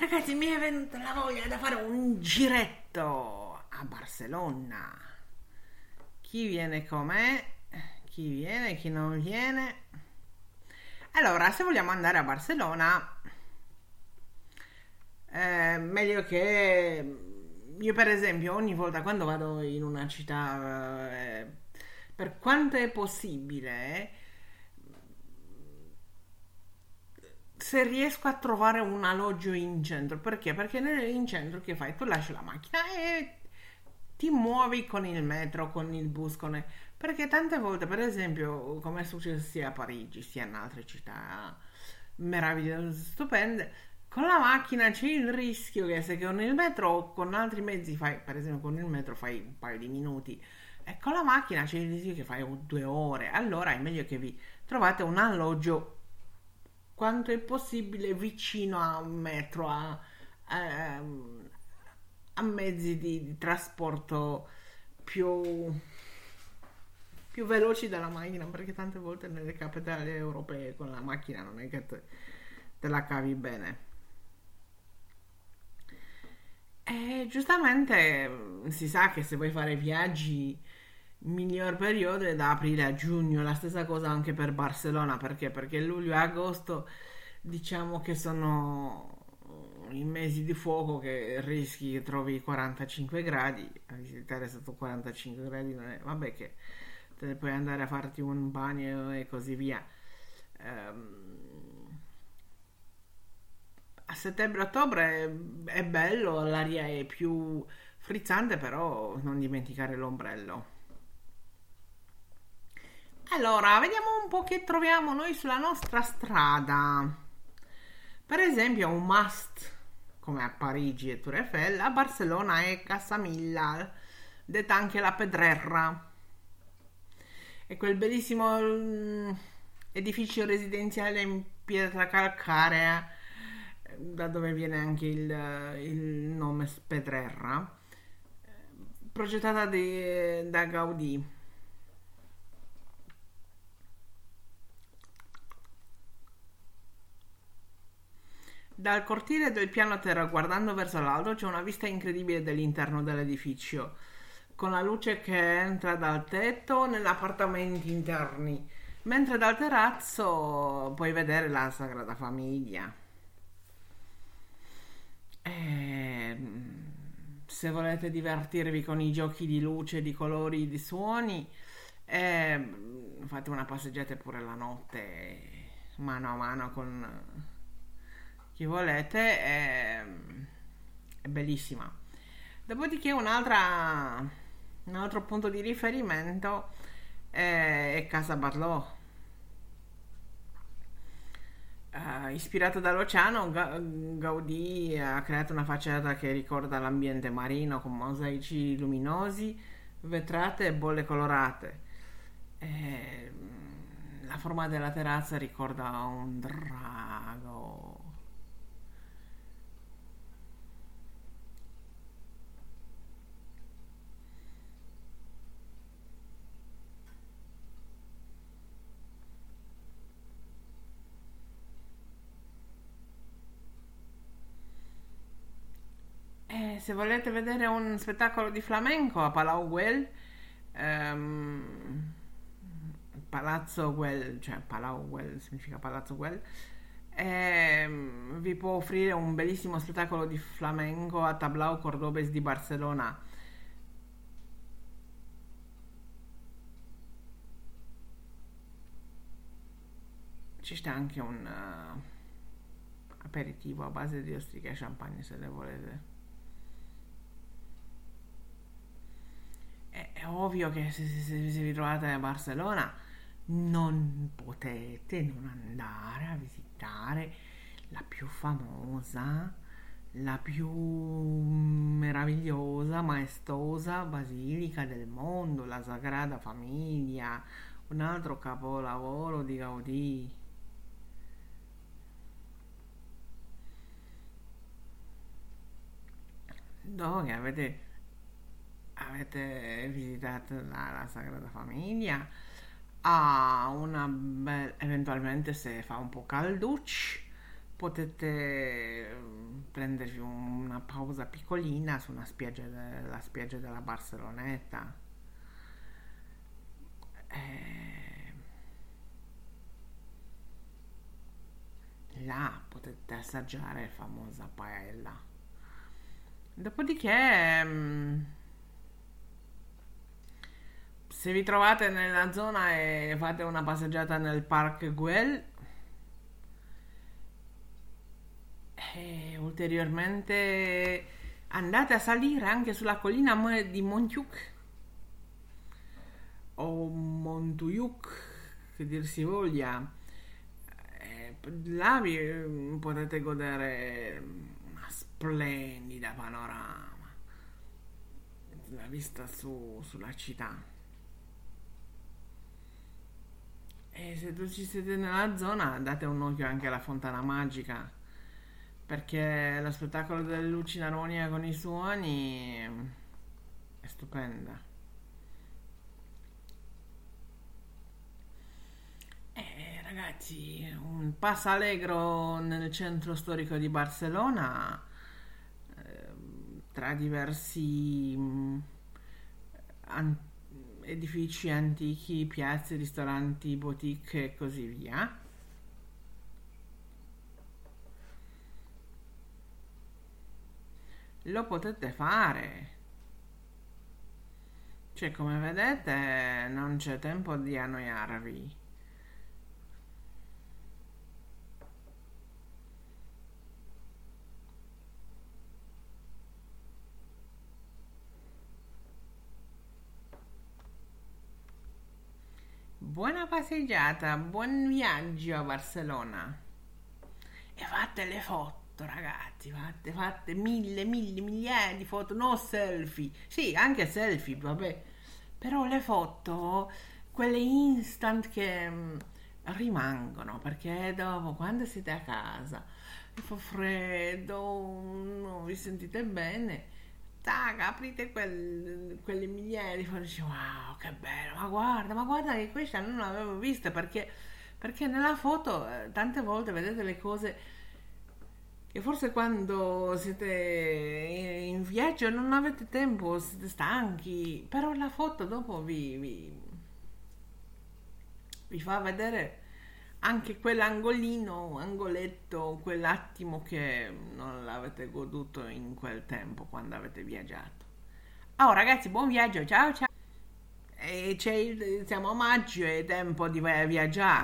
Ragazzi, mi è venuta la voglia da fare un giretto a Barcellona. Chi viene con me? Chi viene, chi non viene? Allora, se vogliamo andare a Barcellona, eh, meglio che io per esempio ogni volta quando vado in una città, eh, per quanto è possibile, se riesco a trovare un alloggio in centro, perché? Perché in centro che fai? Tu lasci la macchina e ti muovi con il metro, con il bus, con il... perché tante volte, per esempio, come è successo sia a Parigi sia in altre città meravigliose, stupende, con la macchina c'è il rischio che se con il metro o con altri mezzi fai, per esempio con il metro fai un paio di minuti e con la macchina c'è il rischio che fai due ore, allora è meglio che vi trovate un alloggio quanto è possibile vicino a un metro, a, a, a mezzi di, di, trasporto più, più veloci della macchina, perché tante volte nelle capitali europee con la macchina non è che te, te la cavi bene. E giustamente si sa che se vuoi fare viaggi, miglior periodo è da aprile a giugno, la stessa cosa anche per Barcellona, perché? Perché luglio e agosto diciamo che sono i mesi di fuoco che rischi che trovi 45 gradi, a visitare sotto 45 gradi non è, vabbè che te ne puoi andare a farti un bagno e così via. Um, a settembre-ottobre è bello, l'aria è più frizzante, però non dimenticare l'ombrello. Allora, vediamo un po' che troviamo noi sulla nostra strada. Per esempio, un must come a Parigi e Tour Eiffel, a Barcellona è Casamilla, detta anche la Pedrerra. È quel bellissimo mm, edificio residenziale in pietra calcarea da dove viene anche il, il nome Spedrerra, progettata di, da Gaudì. Dal cortile del piano terra guardando verso l'alto c'è una vista incredibile dell'interno dell'edificio, con la luce che entra dal tetto negli appartamenti interni, mentre dal terrazzo puoi vedere la Sagrada Famiglia. Eh, se volete divertirvi con i giochi di luce, di colori, di suoni, eh, fate una passeggiata pure la notte, mano a mano con chi volete, è, è bellissima. Dopodiché un altro punto di riferimento è, è Casa Barlò Uh, ispirato dall'oceano, Ga- Gaudì ha creato una facciata che ricorda l'ambiente marino con mosaici luminosi, vetrate e bolle colorate. E, ehm, la forma della terrazza ricorda un drago se volete vedere un spettacolo di flamenco a Palau Güell, ehm, Palazzo Güell, cioè Palau Güell significa Palazzo Güell, ehm, vi può offrire un bellissimo spettacolo di flamenco a Tablao Cordobes di Barcellona. Ci sta anche un uh, aperitivo a base di ostriche e champagne se le volete. È, ovvio che se, se, se vi trovate a Barcellona non potete non andare a visitare la più famosa, la più meravigliosa, maestosa basilica del mondo, la Sagrada Famiglia, un altro capolavoro di Gaudì. Dove avete avete visitato la, la Sagrada Famiglia ha una bella eventualmente se fa un po' calduccio potete mm, prendervi una pausa piccolina su una spiaggia, la spiaggia della Barceloneta. Eh, là potete assaggiare la famosa paella. Dopodiché, mm, se vi trovate nella zona e fate una passeggiata nel Park Güell, E ulteriormente andate a salire anche sulla collina di Montjuic o Montuyuk, che dir si voglia. E là vi mm, potete godere una splendida panorama, la vista su, sulla città. E se tu ci siete nella zona, date un occhio anche alla fontana magica perché lo spettacolo delle luci in armonia con i suoni è stupenda. E ragazzi, un passo allegro nel centro storico di Barcellona eh, tra diversi mh, an- edifici antichi, piazze, ristoranti, boutique e così via lo potete fare. Cioè, come vedete, non c'è tempo di annoiarvi. Buona passeggiata, buon viaggio a Barcellona. E fate le foto ragazzi, fatte, fatte mille, mille, migliaia di foto, no selfie. Sì, anche selfie, vabbè. Però le foto, quelle instant che mm, rimangono, perché dopo, quando siete a casa, fa freddo, non vi sentite bene, tac, aprite quel, quelle migliaia di foto e dici, wow, che bello, ma guarda, ma guarda che questa non l'avevo vista, perché, perché nella foto eh, tante volte vedete le cose che forse quando siete in viaggio non avete tempo, siete stanchi, però la foto dopo vi, vi, vi fa vedere anche quell'angolino, angoletto, quell'attimo che non l'avete goduto in quel tempo quando avete viaggiato. Oh ragazzi, buon viaggio, ciao ciao! E siamo a maggio, è tempo di viaggiare.